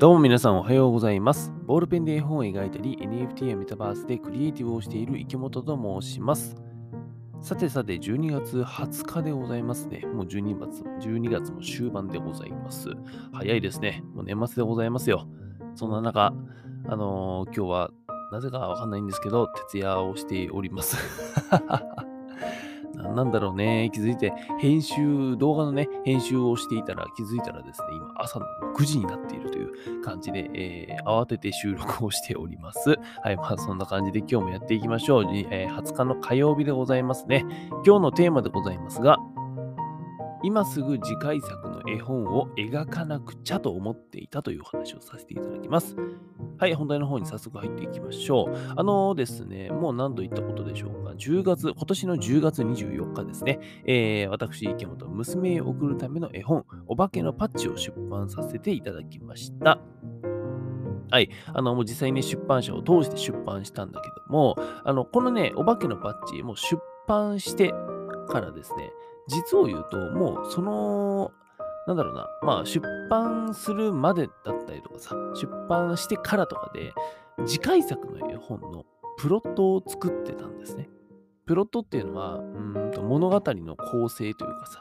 どうも皆さんおはようございます。ボールペンで絵本を描いたり、NFT やメタバースでクリエイティブをしている池本と申します。さてさて、12月20日でございますね。もう12月 ,12 月も終盤でございます。早いですね。もう年末でございますよ。そんな中、あのー今日はなぜかわかんないんですけど、徹夜をしております。なんだろうね。気づいて、編集、動画のね、編集をしていたら気づいたらですね、今朝の9時になっているという感じで、えー慌てて収録をしております。はい、まあそんな感じで今日もやっていきましょう。え20日の火曜日でございますね。今日のテーマでございますが、今すぐ次回作の絵本を描かなくちゃと思っていたというお話をさせていただきます。はい、本題の方に早速入っていきましょう。あのですね、もう何度言ったことでしょうか。10月、今年の10月24日ですね、えー私、池本、娘へ送るための絵本、お化けのパッチを出版させていただきました。はい。あの、もう実際に出版社を通して出版したんだけども、あの、このね、お化けのパッチ、もう出版してからですね、実を言うと、もうその、なんだろうな、まあ、出版するまでだったりとかさ、出版してからとかで、次回作の絵本のプロットを作ってたんですね。プロットっていうのは、うんと物語の構成というかさ、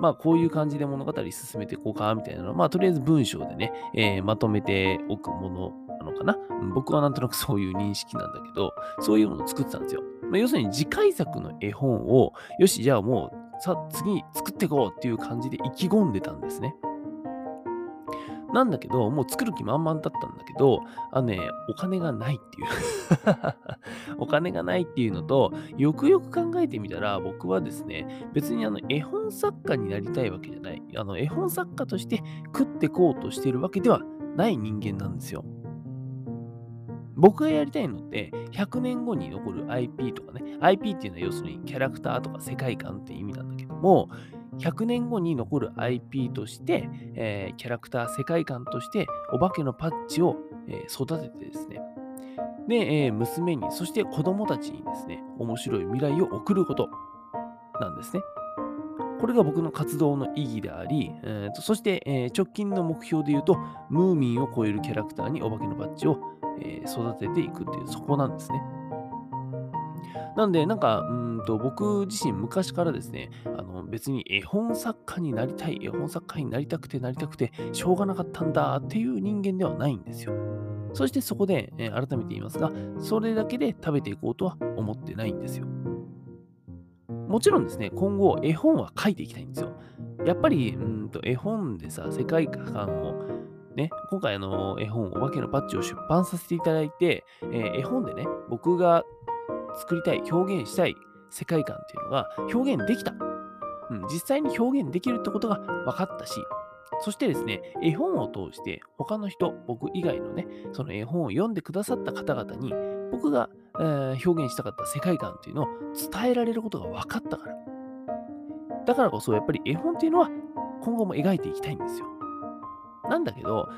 まあこういう感じで物語進めていこうかみたいなのは、まあとりあえず文章でね、えーまとめておくものなのかな。僕はなんとなくそういう認識なんだけど、そういうものを作ってたんですよ。まあ、要するに次回作の絵本を、よし、じゃあもうさあ、次作っていこうっていう感じで意気込んでたんですね。なんだけど、もう作る気満々だったんだけど、あのね、お金がないっていう。お金がないっていうのと、よくよく考えてみたら、僕はですね、別にあの絵本作家になりたいわけじゃない。あの絵本作家として食ってこうとしてるわけではない人間なんですよ。僕がやりたいのって、100年後に残る IP とかね、IP っていうのは要するにキャラクターとか世界観っていう意味なんだけども、100年後に残る IP として、えーキャラクター、世界観として、お化けのパッチを、えー育ててですね、で、えー娘に、そして子供たちにですね、面白い未来を送ることなんですね。これが僕の活動の意義であり、えーそして、え直近の目標で言うと、ムーミンを超えるキャラクターにお化けのパッチを、えー育てていくっていう、そこなんですね。なんで、なんか、うんと僕自身昔からですね、あの別に絵本作家になりたい、絵本作家になりたくてなりたくて、しょうがなかったんだっていう人間ではないんですよ。そしてそこで、えー改めて言いますが、それだけで食べていこうとは思ってないんですよ。もちろんですね、今後絵本は書いていきたいんですよ。やっぱり、うんと絵本でさ、世界観をね、今回あの絵本、お化けのパッチを出版させていただいて、えー絵本でね、僕が作りたい、表現したい世界観っていうのが表現できた。うん、実際に表現できるってことが分かったし、そしてですね、絵本を通して他の人、僕以外のね、その絵本を読んでくださった方々に、僕が、えー表現したかった世界観っていうのを伝えられることが分かったから。だからこそ、やっぱり絵本っていうのは今後も描いていきたいんですよ。なんだけど、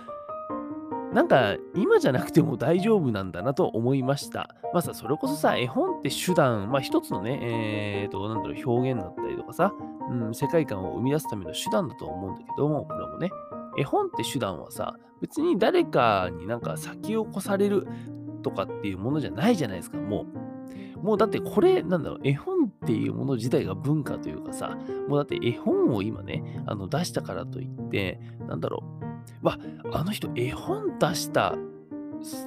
なんか今じゃなくても大丈夫なんだなと思いました。まあさ、それこそさ、絵本って手段、まあ一つのね、えーと、なんだろう、表現だったりとかさ、うん、世界観を生み出すための手段だと思うんだけども、これもね、絵本って手段はさ、別に誰かになんか先を越されるとかっていうものじゃないじゃないですか、もう。もうだってこれ、なんだろう、絵本っていうもの自体が文化というかさ、もうだって絵本を今ね、あの出したからといって、なんだろう、わ、あの人絵本出した、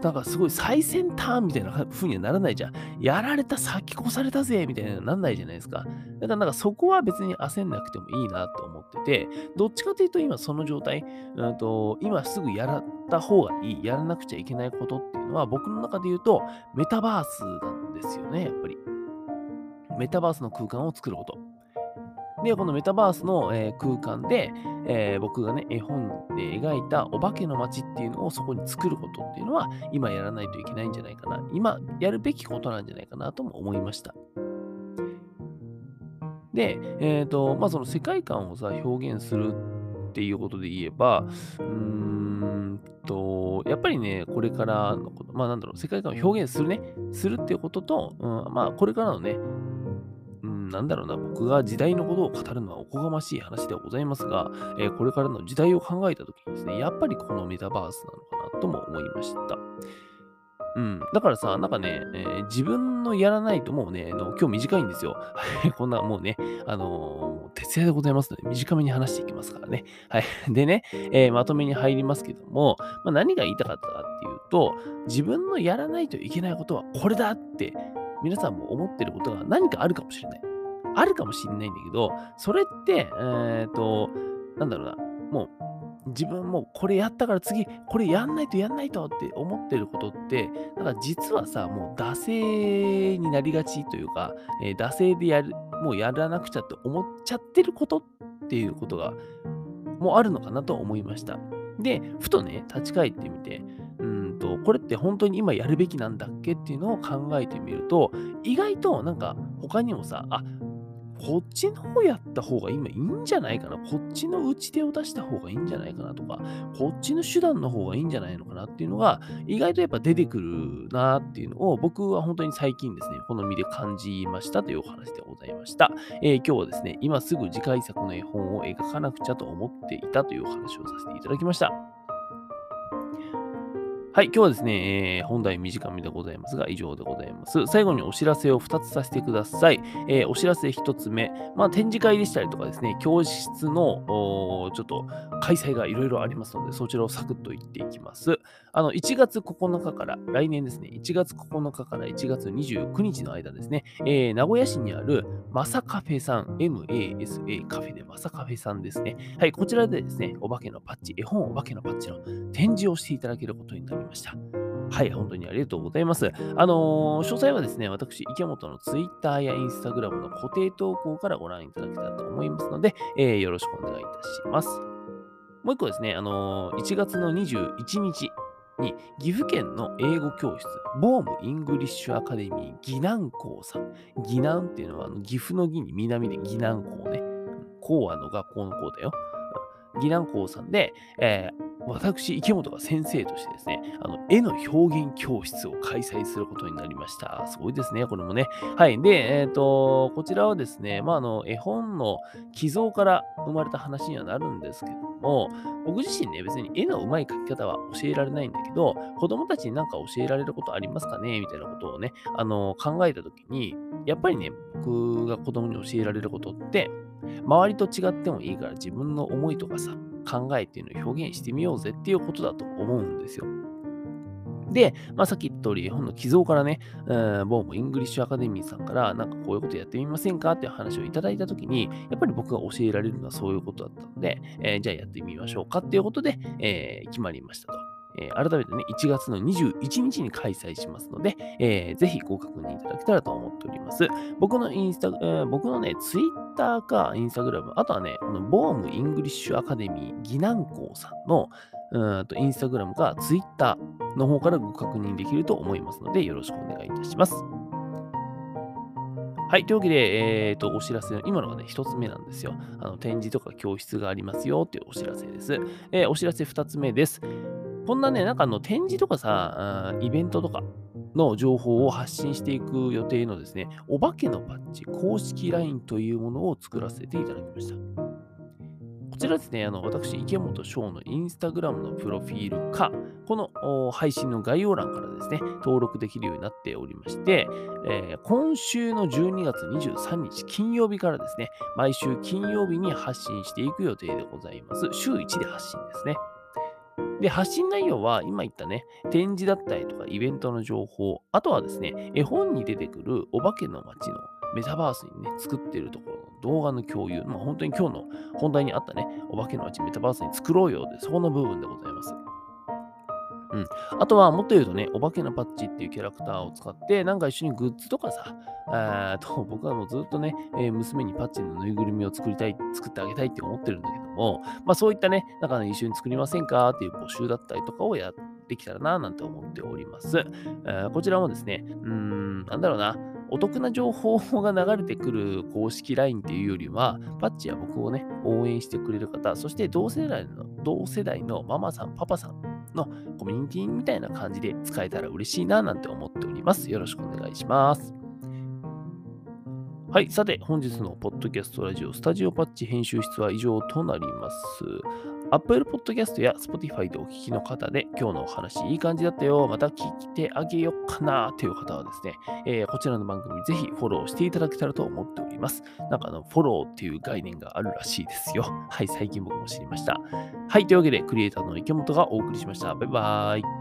なんかすごい最先端みたいな風にはならないじゃん。やられた、先越されたぜみたいななんないじゃないですか。だからなんかそこは別に焦んなくてもいいなと思ってて、どっちかというと今その状態、うんと今すぐやった方がいい、やらなくちゃいけないことっていうのは僕の中で言うとメタバースなんですよね、やっぱり。メタバースの空間を作ること。で、このメタバースの、え空間で、え僕がね、絵本で描いたお化けの街っていうのをそこに作ることっていうのは、今やらないといけないんじゃないかな。今やるべきことなんじゃないかなとも思いました。で、えっ、と、まあ、その世界観をさ、表現するっていうことで言えば、うーんと、やっぱりね、これからのこと、まあなんだろう、世界観を表現するね、するっていうことと、うん、まあこれからのね、なんだろうな、僕が時代のことを語るのはおこがましい話ではございますが、えーこれからの時代を考えたときにですね、やっぱりこのメタバースなのかなとも思いました。うん。だからさ、なんかね、えー自分のやらないともうね、の今日短いんですよ。こんなもうね、あのー徹夜でございますので、短めに話していきますからね。はい。でね、えーまとめに入りますけども、まあ、何が言いたかったかっていうと、自分のやらないといけないことはこれだって、皆さんも思ってることが何かあるかもしれない。あるかもしれないんだけど、それって、えっ、と、なんだろうな、もう、自分もこれやったから次、これやんないとやんないとって思ってることって、なんか実はさ、もう惰性になりがちというか、えー惰性でやる、もうやらなくちゃって思っちゃってることっていうことが、もうあるのかなと思いました。で、ふとね、立ち返ってみて、うんと、これって本当に今やるべきなんだっけっていうのを考えてみると、意外となんか他にもさ、あこっちの方やった方が今いいんじゃないかな、こっちの打ち手を出した方がいいんじゃないかなとか、こっちの手段の方がいいんじゃないのかなっていうのが、意外とやっぱ出てくるなっていうのを、僕は本当に最近ですね、好みで感じましたというお話でございました。えー今日はですね、今すぐ次回作の絵本を描かなくちゃと思っていたというお話をさせていただきました。はい、今日はですね、えー本題短めでございますが、以上でございます。最後にお知らせを2つさせてください。えーお知らせ1つ目、まあ、展示会でしたりとかですね、教室のちょっと開催がいろいろありますので、そちらをサクッと言っていきます。あの、1月9日から、来年ですね、1月9日から1月29日の間ですね、えー名古屋市にあるマサカフェさん、MASA カフェでマサカフェさんですね。はい、こちらでですね、お化けのパッチ、絵本お化けのパッチの展示をしていただけることになりますした。はい、本当にありがとうございます。あのー詳細はですね、私、池本の Twitter や Instagram の固定投稿からご覧いただけたらと思いますので、えーよろしくお願いいたします。もう一個ですね、あのー1月の21日に岐阜県の英語教室、ボームイングリッシュアカデミー岐南校さん。岐南っていうのはあの岐阜の岐に南で岐南校ね。校はの学校の校だよ。うん岐南校さんで、えー私、池本が先生としてですね、あの絵の表現教室を開催することになりました。すごいですね、これもね。はい。で、えっ、と、こちらはですね、まあ、あの、絵本の寄贈から生まれた話にはなるんですけども、僕自身ね、別に絵の上手い描き方は教えられないんだけど、子供たちになんか教えられることありますかね？みたいなことをね、あの、考えたときに、やっぱりね、僕が子供に教えられることって、周りと違ってもいいから自分の思いとかさ、考えっていうのを表現してみようぜっていうことだと思うんですよ。で、まあ、さっき言った通り、本の寄贈からね、うんボームイングリッシュアカデミーさんから、なんかこういうことやってみませんかっていう話をいただいたときに、やっぱり僕が教えられるのはそういうことだったので、えーじゃあやってみましょうかっていうことで、えー決まりましたと。えー改めてね、1月の21日に開催しますので、えーぜひご確認いただけたらと思っております。僕のインスタ、えー僕のね、ツイッターかインスタグラム、あとはね、このボームイングリッシュアカデミー、岐南校さんのうんとインスタグラムかツイッターの方からご確認できると思いますので、よろしくお願いいたします。はい。というわけで、えっ、と、お知らせの、今のがね、一つ目なんですよ。あの、展示とか教室がありますよっていうお知らせです。えーお知らせ二つ目です。こんなね、なんかあの、展示とかさ、イベントとかの情報を発信していく予定のですね、お化けのパッチ公式 LINE というものを作らせていただきました。こちらですね、あの私、池本翔のインスタグラムのプロフィールか、この配信の概要欄からですね、登録できるようになっておりまして、えー今週の12月23日金曜日からですね、毎週金曜日に発信していく予定でございます。週1で発信ですね。で、発信内容は今言ったね、展示だったりとかイベントの情報、あとはですね、絵本に出てくるお化けの街のメタバースにね、作ってるところの動画の共有、まあ本当に今日の本題にあったね、お化けの街メタバースに作ろうよで、そこの部分でございます。うん。あとは、もっと言うとね、お化けのパッチっていうキャラクターを使って、なんか一緒にグッズとかさ、あと僕はもうずっとね、えー娘にパッチのぬいぐるみを作りたい、作ってあげたいって思ってるんだけども、まあそういったね、なんかね、一緒に作りませんかっていう募集だったりとかをやってきたらな、なんて思っております。えーこちらもですね、うーん、なんだろうな、お得な情報が流れてくる公式 LINE っていうよりは、パッチや僕をね、応援してくれる方、そして同世代の、同世代のママさん、パパさんのコミュニティみたいな感じで使えたら嬉しいななんて思っております。よろしくお願いします。はい、さて、本日のポッドキャストラジオスタジオパッチ編集室は以上となります。Apple Podcast や Spotify でお聞きの方で、今日のお話いい感じだったよ、また聞いてあげようかなという方はですね、えーこちらの番組ぜひフォローしていただけたらと思っております。なんかあの、フォローっていう概念があるらしいですよ。はい、最近僕も知りました。はい、というわけで、クリエイターの池本がお送りしました。バイバーイ。